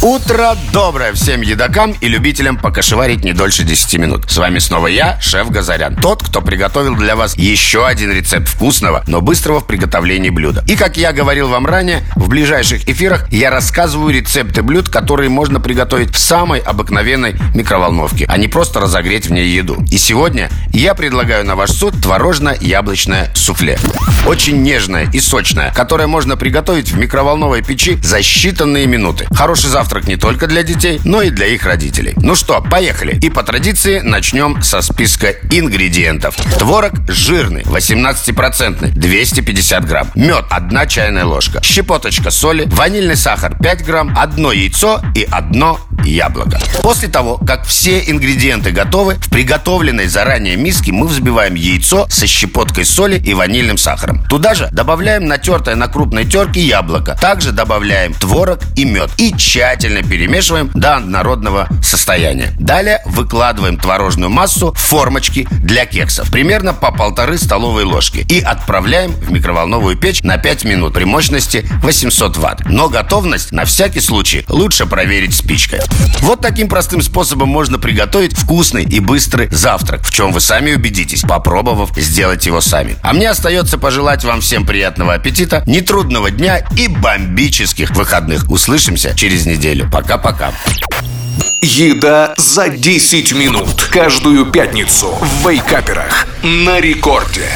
Утро доброе всем едокам и любителям покашеварить не дольше 10 минут. С вами снова я, шеф Газарян. Тот, кто приготовил для вас еще один рецепт вкусного, но быстрого в приготовлении блюда. И как я говорил вам ранее, в ближайших эфирах я рассказываю рецепты блюд, которые можно приготовить в самой обыкновенной микроволновке, а не просто разогреть в ней еду. И сегодня я предлагаю на ваш суд творожно-яблочное суфле. Очень нежное и сочное, которое можно приготовить в микроволновой печи за считанные минуты. Хороший завтрак завтрак не только для детей, но и для их родителей. Ну что, поехали. И по традиции начнем со списка ингредиентов. Творог жирный, 18%, 250 грамм. Мед, 1 чайная ложка. Щепоточка соли, ванильный сахар 5 грамм, одно яйцо и одно яблоко. После того, как все ингредиенты готовы, в приготовленной заранее миске мы взбиваем яйцо со щепоткой соли и ванильным сахаром. Туда же добавляем натертое на крупной терке яблоко. Также добавляем творог и мед. И тщательно перемешиваем до однородного состояния. Далее выкладываем творожную массу в формочки для кексов, примерно по полторы столовые ложки, и отправляем в микроволновую печь на 5 минут при мощности 800 ватт. Но готовность на всякий случай лучше проверить спичкой. Вот таким простым способом можно приготовить вкусный и быстрый завтрак, в чем вы сами убедитесь, попробовав сделать его сами. А мне остается пожелать вам всем приятного аппетита, нетрудного дня и бомбических выходных. Услышимся через неделю. Пока-пока. Еда за 10 минут. Каждую пятницу в Вейкаперах. На рекорде.